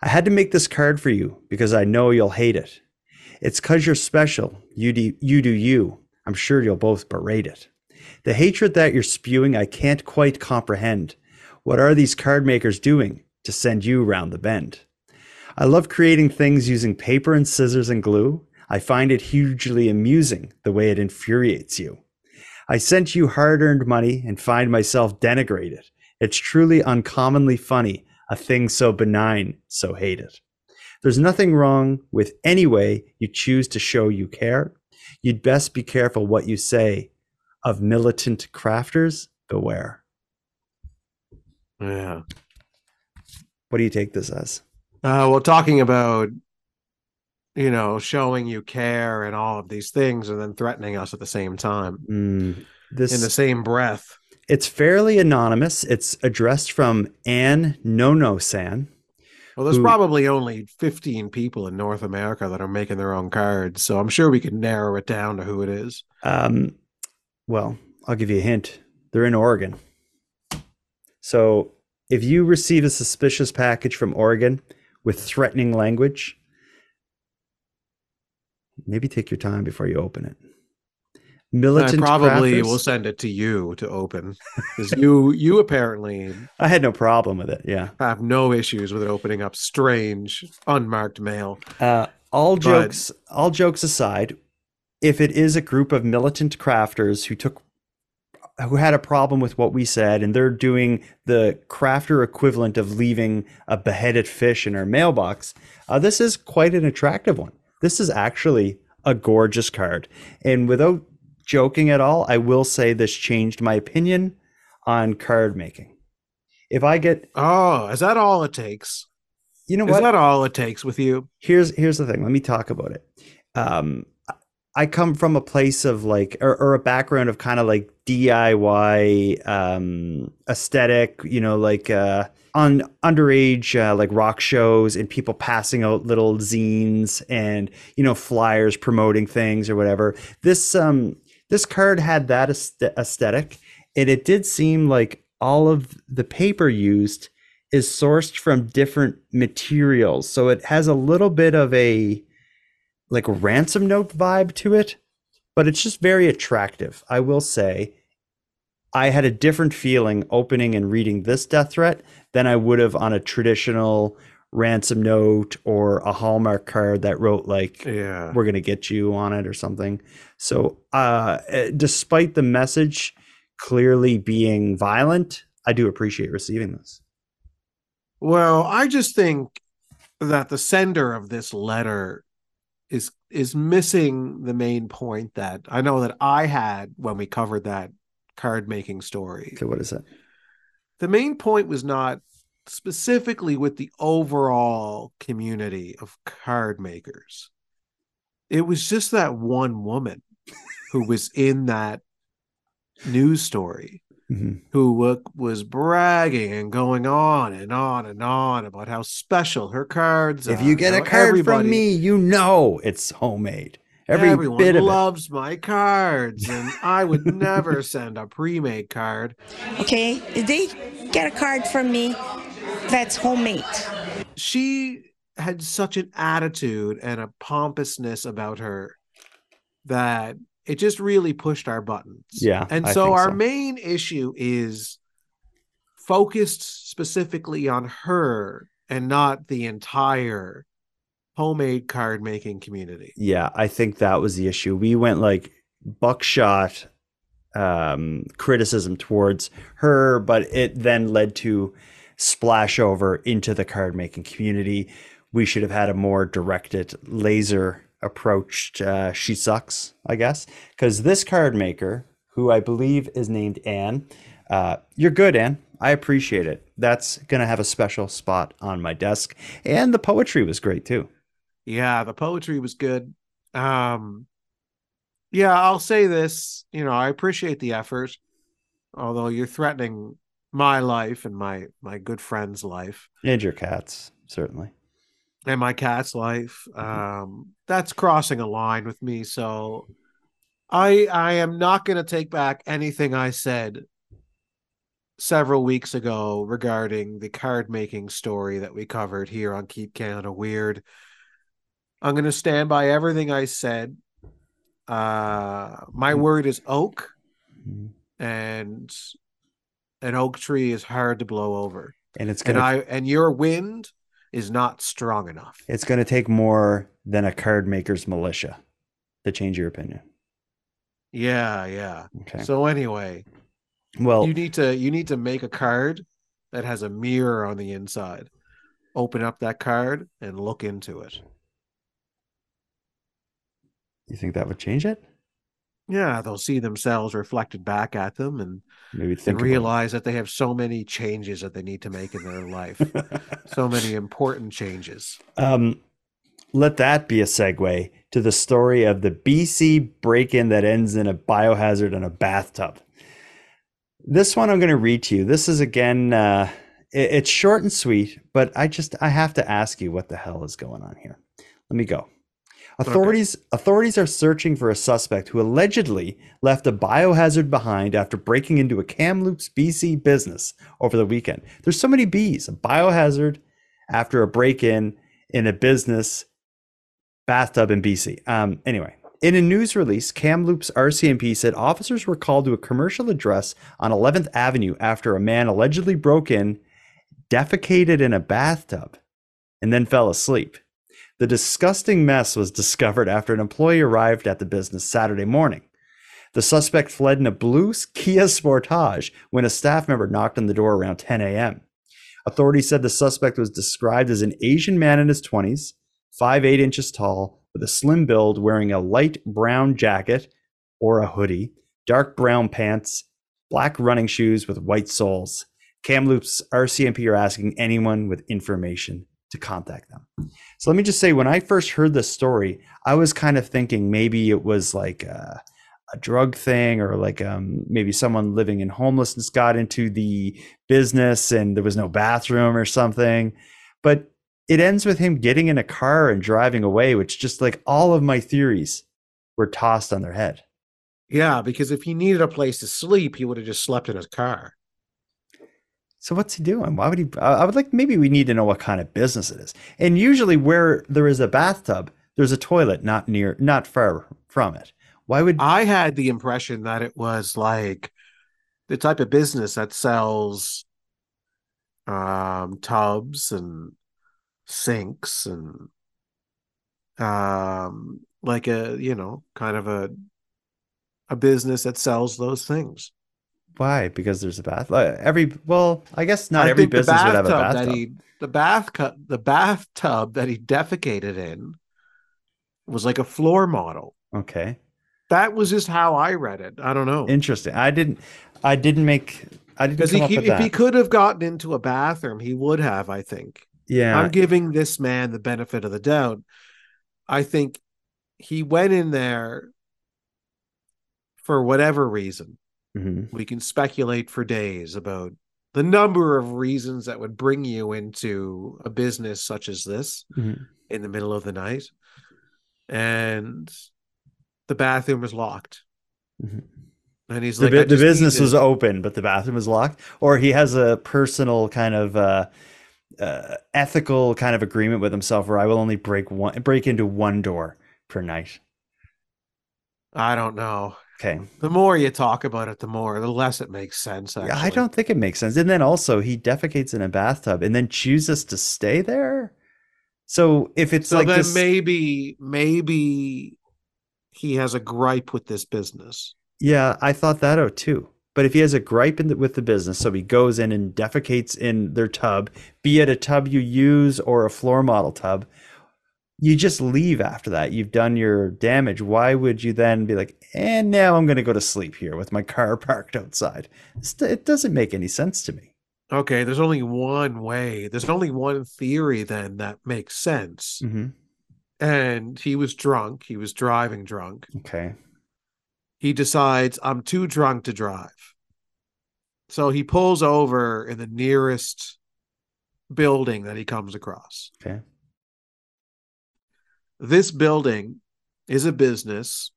I had to make this card for you because I know you'll hate it. It's because you're special. You do, you do you. I'm sure you'll both berate it. The hatred that you're spewing, I can't quite comprehend. What are these card makers doing to send you round the bend? I love creating things using paper and scissors and glue. I find it hugely amusing the way it infuriates you. I sent you hard earned money and find myself denigrated. It's truly uncommonly funny, a thing so benign, so hated. There's nothing wrong with any way you choose to show you care. You'd best be careful what you say. Of militant crafters, beware. Yeah. What do you take this as? Uh, well, talking about, you know, showing you care and all of these things and then threatening us at the same time Mm, this in the same breath. it's fairly anonymous. It's addressed from Anne No No San. Well, there's Who- probably only 15 people in North America that are making their own cards. So I'm sure we can narrow it down to who it is. Um, well, I'll give you a hint. They're in Oregon. So if you receive a suspicious package from Oregon with threatening language, maybe take your time before you open it. I Militant probably crafters- will send it to you to open because you you apparently I had no problem with it. Yeah. I have no issues with it opening up strange unmarked mail. Uh, all But- jokes, all jokes aside, if it is a group of militant crafters who took, who had a problem with what we said, and they're doing the crafter equivalent of leaving a beheaded fish in our mailbox, uh, this is quite an attractive one. This is actually a gorgeous card, and without joking at all, I will say this changed my opinion on card making. If I get, Oh, is that all it takes? you know Is what, that all it takes with you? here's here's the thing let me talk about it um i come from a place of like or, or a background of kind of like diy um aesthetic you know like uh on underage uh, like rock shows and people passing out little zines and you know flyers promoting things or whatever this um this card had that aesthetic and it did seem like all of the paper used is sourced from different materials. So it has a little bit of a like ransom note vibe to it, but it's just very attractive. I will say I had a different feeling opening and reading this death threat than I would have on a traditional ransom note or a Hallmark card that wrote like Yeah. we're going to get you on it or something. So, uh, eh, despite the message clearly being violent, I do appreciate receiving this. Well, I just think that the sender of this letter is is missing the main point that I know that I had when we covered that card making story. Okay, what is it? The main point was not specifically with the overall community of card makers. It was just that one woman who was in that news story Mhm. who wa- was bragging and going on and on and on about how special her cards If are. you get a card from me, you know it's homemade. Every everyone bit of it. loves my cards, and I would never send a pre-made card. Okay, if they get a card from me, that's homemade. She had such an attitude and a pompousness about her that it just really pushed our buttons. Yeah, And I so think our so. main issue is focused specifically on her and not the entire homemade card making community. Yeah, I think that was the issue. We went like buckshot um, criticism towards her, but it then led to splash over into the card making community. We should have had a more directed laser approach. Uh, she sucks, I guess, because this card maker, who I believe is named Anne, uh, you're good, Anne. I appreciate it. That's gonna have a special spot on my desk, and the poetry was great too. Yeah, the poetry was good. Um yeah, I'll say this, you know, I appreciate the effort, although you're threatening my life and my my good friend's life And your cats, certainly. and my cat's life. Um that's crossing a line with me, so I I am not going to take back anything I said several weeks ago regarding the card making story that we covered here on Keep Canada Weird. I'm going to stand by everything I said. Uh, my word is oak, Mhm. and an oak tree is hard to blow over. And it's And gonna I and your wind is not strong enough. it's gonna take more than a card maker's militia to change your opinion. Yeah, yeah. Okay. So anyway, well, you need to you need to make a card that has a mirror on the inside. Open up that card and look into it. you think that would change it? Yeah, they'll see themselves reflected back at them and, Maybe and realize that they have so many changes that they need to make in their life. so many important changes. um, let that be a segue to the story of the BC break-in that ends in a biohazard in a bathtub. This one I'm going to read to you. This is again, uh, it- it's short and sweet, but I just I have to ask you what the hell is going on here. Let me go. Authorities authorities are searching for a suspect who allegedly left a biohazard behind after breaking into a Kamloops, BC business over the weekend. There's so many B's. A biohazard after a break-in in a business bathtub in BC. Um, anyway, in a news release, Kamloops RCMP said officers were called to a commercial address on 11th Avenue after a man allegedly broke in, defecated in a bathtub, and then fell asleep. The disgusting mess was discovered after an employee arrived at the business Saturday morning. The suspect fled in a blue Kia Sportage when a staff member knocked on the door around 10 a.m. Authorities said the suspect was described as an Asian man in his 20s, 5 8 inches tall, with a slim build, wearing a light brown jacket or a hoodie, dark brown pants, black running shoes with white soles. Kamloops RCMP are asking anyone with information to contact them. So let me just say, when I first heard this story, I was kind of thinking maybe it was like a, a drug thing or like um, maybe someone living in homelessness got into the business and there was no bathroom or something. But it ends with him getting in a car and driving away, which just like all of my theories were tossed on their head. Yeah, because if he needed a place to sleep, he would have just slept in his car. So what's he doing? Why would he? I would like maybe we need to know what kind of business it is. And usually, where there is a bathtub, there's a toilet not near, not far from it. Why would I had the impression that it was like the type of business that sells um tubs and sinks and um like a you know kind of a a business that sells those things. Why? Because there's a bath. uh, Every well, I guess not I every business would have a bathtub bathtub. That he, the bath cu- the bathtub that he defecated in was like a floor model. Okay, That was just how I read it. I don't know. interesting. I didn't. I didn't make. I didn't Because come he, up with if that. he could have gotten into a bathroom, he would have, I think. yeah, I'm giving this man the benefit of the doubt. I think he went in there for whatever reason. Mhm. We can speculate for days about the number of reasons that would bring you into a business such as this Mhm. in the middle of the night. And the bathroom is locked. Mhm. And he's the, like, the business to-" was open, but the bathroom was locked, or he has a personal kind of uh, uh, ethical kind of agreement with himself, where I will only break one break into one door per night. I don't know. Okay, The more you talk about it, the more, the less it makes sense. Actually. yeah, I don't think it makes sense. And then also, he defecates in a bathtub and then chooses to stay there. So if it's So like then this, maybe, maybe he has a gripe with this business. Yeah, I thought that out too. But if he has a gripe in the, with the business, so he goes in and defecates in their tub, be it a tub you use or a floor model tub, you just leave after that. You've done your damage. Why would you then be like, and now I'm going to go to sleep here with my car parked outside? It doesn't make any sense to me. Okay, there's only one way. There's only one theory then that makes sense. hmm And he was drunk. He was driving drunk. Okay. He decides, I'm too drunk to drive. So he pulls over in the nearest building that he comes across. Okay. This building is a business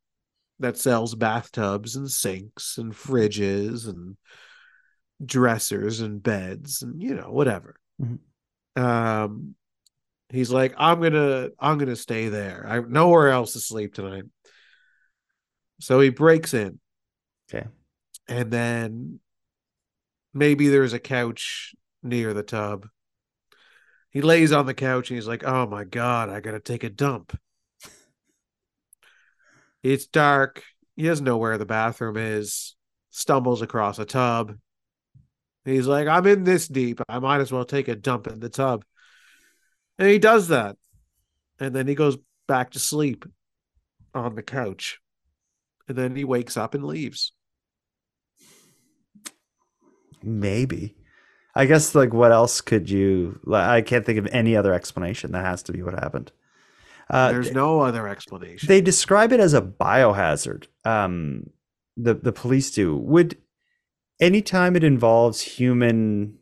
that sells bathtubs and sinks and fridges and dressers and beds and you know whatever. Mhm. Um he's like I'm to I'm to stay there. I have nowhere else to sleep tonight. So he breaks in Okay. and then maybe there's a couch near the tub. He lays on the couch and he's like, "Oh my god, I got to take a dump." It's dark. He doesn't know where the bathroom is. Stumbles across a tub. He's like, "I'm in this deep. I might as well take a dump in the tub." And he does that. And then he goes back to sleep on the couch. And then he wakes up and leaves. Maybe. I guess like what else could you? I can't think of any other explanation. That has to be what happened. Uh, There's no other explanation. They describe it as a biohazard. Um, the the police do. Would anytime it involves human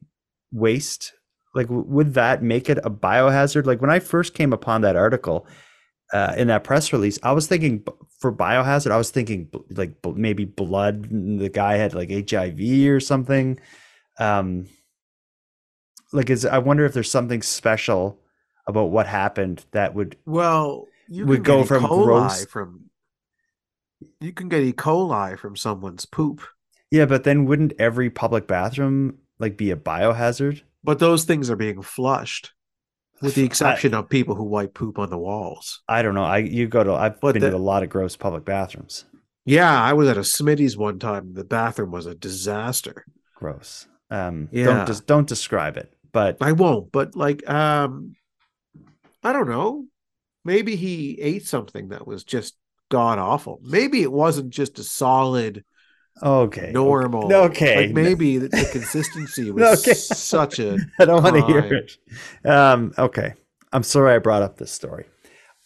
waste, like w- would that make it a biohazard? Like when I first came upon that article uh, in that press release, I was thinking b- for biohazard, I was thinking like maybe blood. The guy had like HIV or something. Um, like is I wonder if there's something special about what happened that would Well, you would go from gross- from you can get E. coli from someone's poop, Yeah, but then wouldn't every public bathroom like be a biohazard? but those things are being flushed, with the exception of people who wipe poop on the walls. I don't know. I you go to I've But been the- to a lot of gross public bathrooms. Yeah, I was at a Smitty's one time. The bathroom was a disaster. Gross. Um Yeah. don't just don't describe it. But I won't, but like, um, I don't know. Maybe he ate something that was just god awful. Maybe it wasn't just a solid okay. normal. Okay. like maybe the, the consistency was Okay. such a. I don't want to hear it. Um okay. I'm sorry I brought up this story.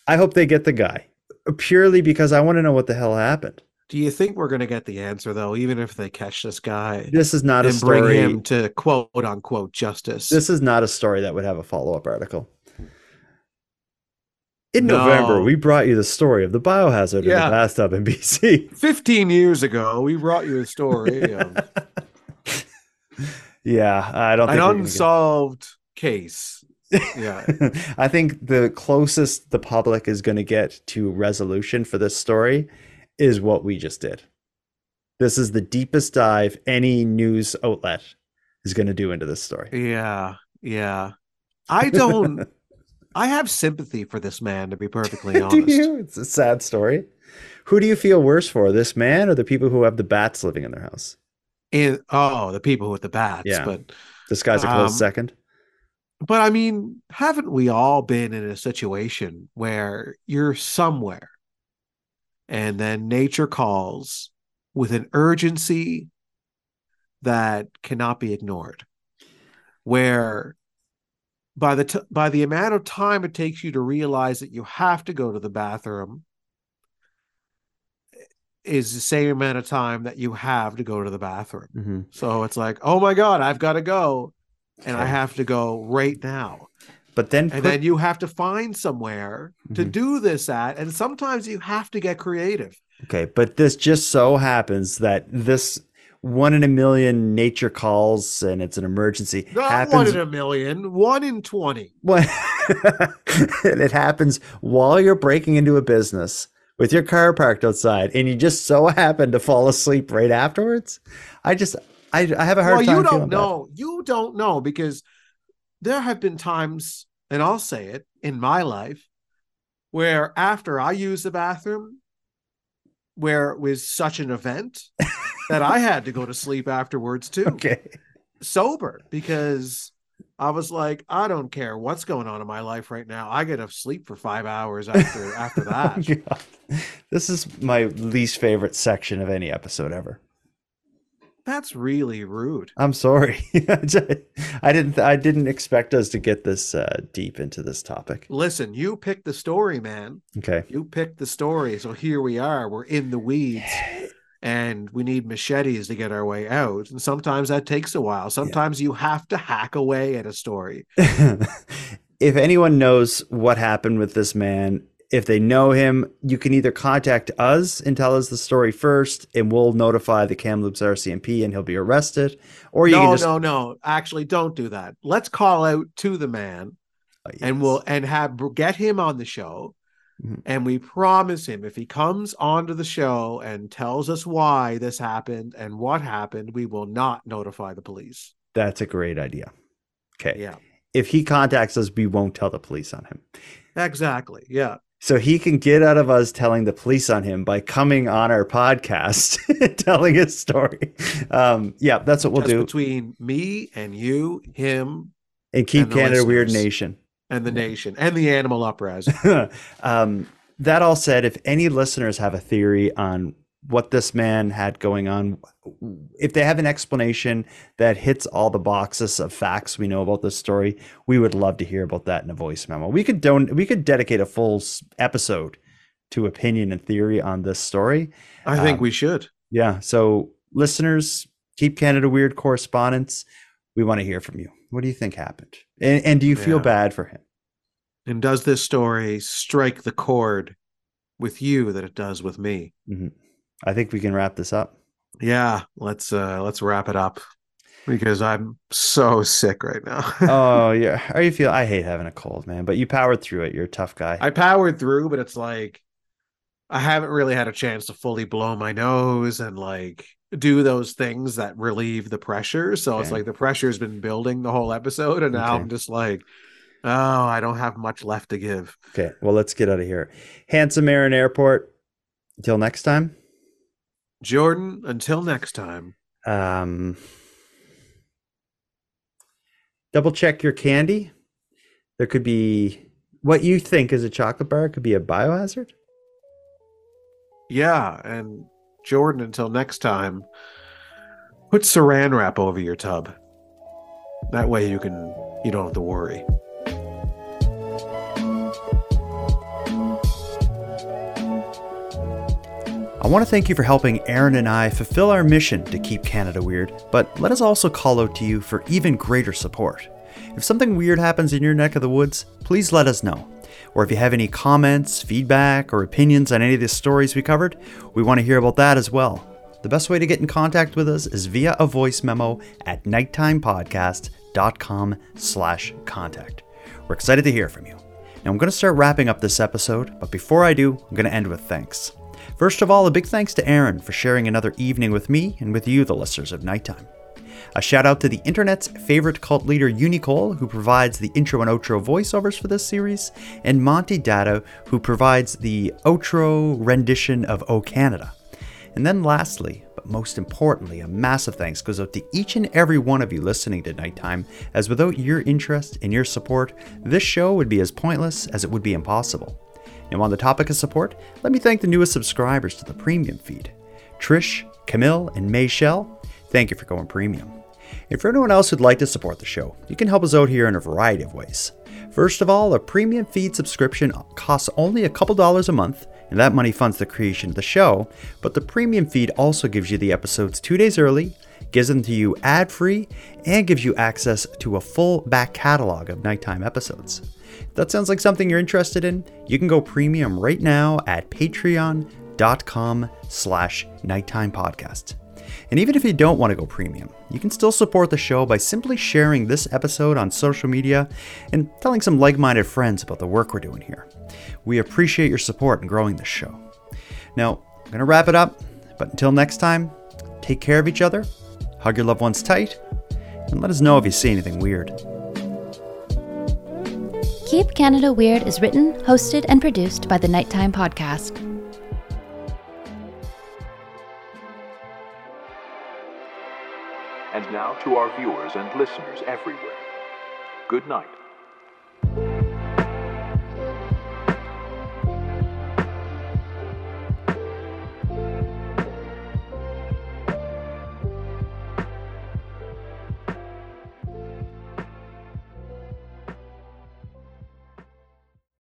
I hope they get the guy. Purely because I want to know what the hell happened. Do you think we're going to get the answer though, even if they catch this guy This is not a and bring story. him to quote unquote justice? This is not a story that would have a follow-up article. In November, we brought you the story of the biohazard in the bathtub in BC. 15 years ago, we brought you a story of Yeah, I don't an think we're get- unsolved case. Yeah. I think the closest the public is going to get to resolution for this story is what we just did. This is the deepest dive any news outlet is going to do into this story. Yeah. Yeah. I don't. I have sympathy for this man, to be perfectly honest. do you? It's a sad story. Who do you feel worse for, this man or the people who have the bats living in their house? And oh, the people with the bats. Yeah. But This guy's a close Um, second. but I mean, haven't we all been in a situation where you're somewhere and then nature calls with an urgency that cannot be ignored? Where by the t- by the amount of time it takes you to realize that you have to go to the bathroom is the same amount of time that you have to go to the bathroom. hmm So it's like, oh my god, I've got to go, and I have to go right now. But then, And put- then you have to find somewhere to Mhm. do this at, and sometimes you have to get creative. okay, but this just so happens that this one in a million nature calls and it's an emergency Not happens one in a million, one in twenty. What? and it happens while you're breaking into a business with your car parked outside, and you just so happen to fall asleep right afterwards. I just, I, I have a hard well, time. you don't know. You don't know because there have been times, and I'll say it in my life, where after I use the bathroom, where it was such an event that I had to go to sleep afterwards too, Okay. sober, because I was like, I don't care what's going on in my life right now. I get to sleep for five hours after after oh that. God. This is my least favorite section of any episode ever. That's really rude. I'm sorry. I didn't. I didn't expect us to get this uh, deep into this topic. Listen, you picked the story, man. Okay. You picked the story. So here we are. We're in the weeds and we need machetes to get our way out. And sometimes that takes a while. Sometimes you have to hack away at a story. if anyone knows what happened with this man, if they know him, you can either contact us and tell us the story first, and we'll notify the Kamloops RCMP and he'll be arrested. Or you no, can just no, no. Actually, don't do that. Let's call out to the man and we'll and have get him on the show. Mhm. And we promise him if he comes onto the show and tells us why this happened and what happened, we will not notify the police. That's a great idea. Okay. Yeah. If he contacts us, we won't tell the police on him. Exactly. Yeah. So he can get out of us telling the police on him by coming on our podcast telling his story. Um, yeah, that's what we'll Just do. between me and you, him, And keep and Canada Weird. Nation. and the nation and the animal uprising. um, that all said, if any listeners have a theory on what this man had going on, if they have an explanation that hits all the boxes of facts we know about this story, we would love to hear about that in a voice memo. We could don- we could dedicate a full episode to opinion and theory on this story. I think Um, we should. Yeah. So, listeners, keep Canada Weird correspondence. We want to hear from you. What do you think happened? And, and do you feel bad for him? And does this story strike the chord with you that it does with me? I think we can wrap this up. Yeah, let's uh let's wrap it up because I'm so sick right now. oh, yeah. How you feel? I hate having a cold, man. But you powered through it. You're a tough guy. I powered through, but it's like I haven't really had a chance to fully blow my nose and like do those things that relieve the pressure. So it's like the pressure's been building the whole episode, and now Okay. I'm just like, oh, I don't have much left to give. Okay. Well, let's get out of here. Handsome Aaron Airport. Until next time. Jordan, until next time. Um, double check your candy. There could be what you think is a chocolate bar could be a biohazard. Yeah, and Jordan, until next time, put saran wrap over your tub. That way you can you don't have to worry. I want to thank you for helping Aaron and I fulfill our mission to keep Canada weird, but let us also call out to you for even greater support. If something weird happens in your neck of the woods, please let us know. Or if you have any comments, feedback, or opinions on any of the stories we covered, we want to hear about that as well. The best way to get in contact with us is via a voice memo at nighttimepodcast.com slash contact. We're excited to hear from you. Now I'm going to start wrapping up this episode, but before I do, I'm going to end with thanks. First of all, a big thanks to Aaron for sharing another evening with me and with you, the listeners of Nighttime. A shout out to the internet's favorite cult leader, Unicole, who provides the intro and outro voiceovers for this series, and Monty Data, who provides the outro rendition of O Canada. And then lastly, but most importantly, a massive thanks goes out to each and every one of you listening to Nighttime, as without your interest and your support, this show would be as pointless as it would be impossible. And on the topic of support, let me thank the newest subscribers to the premium feed Trish, Camille, and May Shell. Thank you for going premium. And for anyone else who'd like to support the show, you can help us out here in a variety of ways. First of all, a premium feed subscription costs only a couple dollars a month and that money funds the creation of the show, but the premium feed also gives you the episodes two days early, gives them to you ad free, and gives you access to a full back catalog of nighttime episodes. That sounds like something you're interested in, you can go premium right now at patreon.com slash nighttime podcast. And even if you don't want to go premium, you can still support the show by simply sharing this episode on social media and telling some like minded friends about the work we're doing here. We appreciate your support in growing this show. Now, I'm going to wrap it up, but until next time, take care of each other, hug your loved ones tight, and let us know if you see anything weird. Keep Canada Weird is written, hosted, and produced by the Nighttime Podcast. And now to our viewers and listeners everywhere. Good night.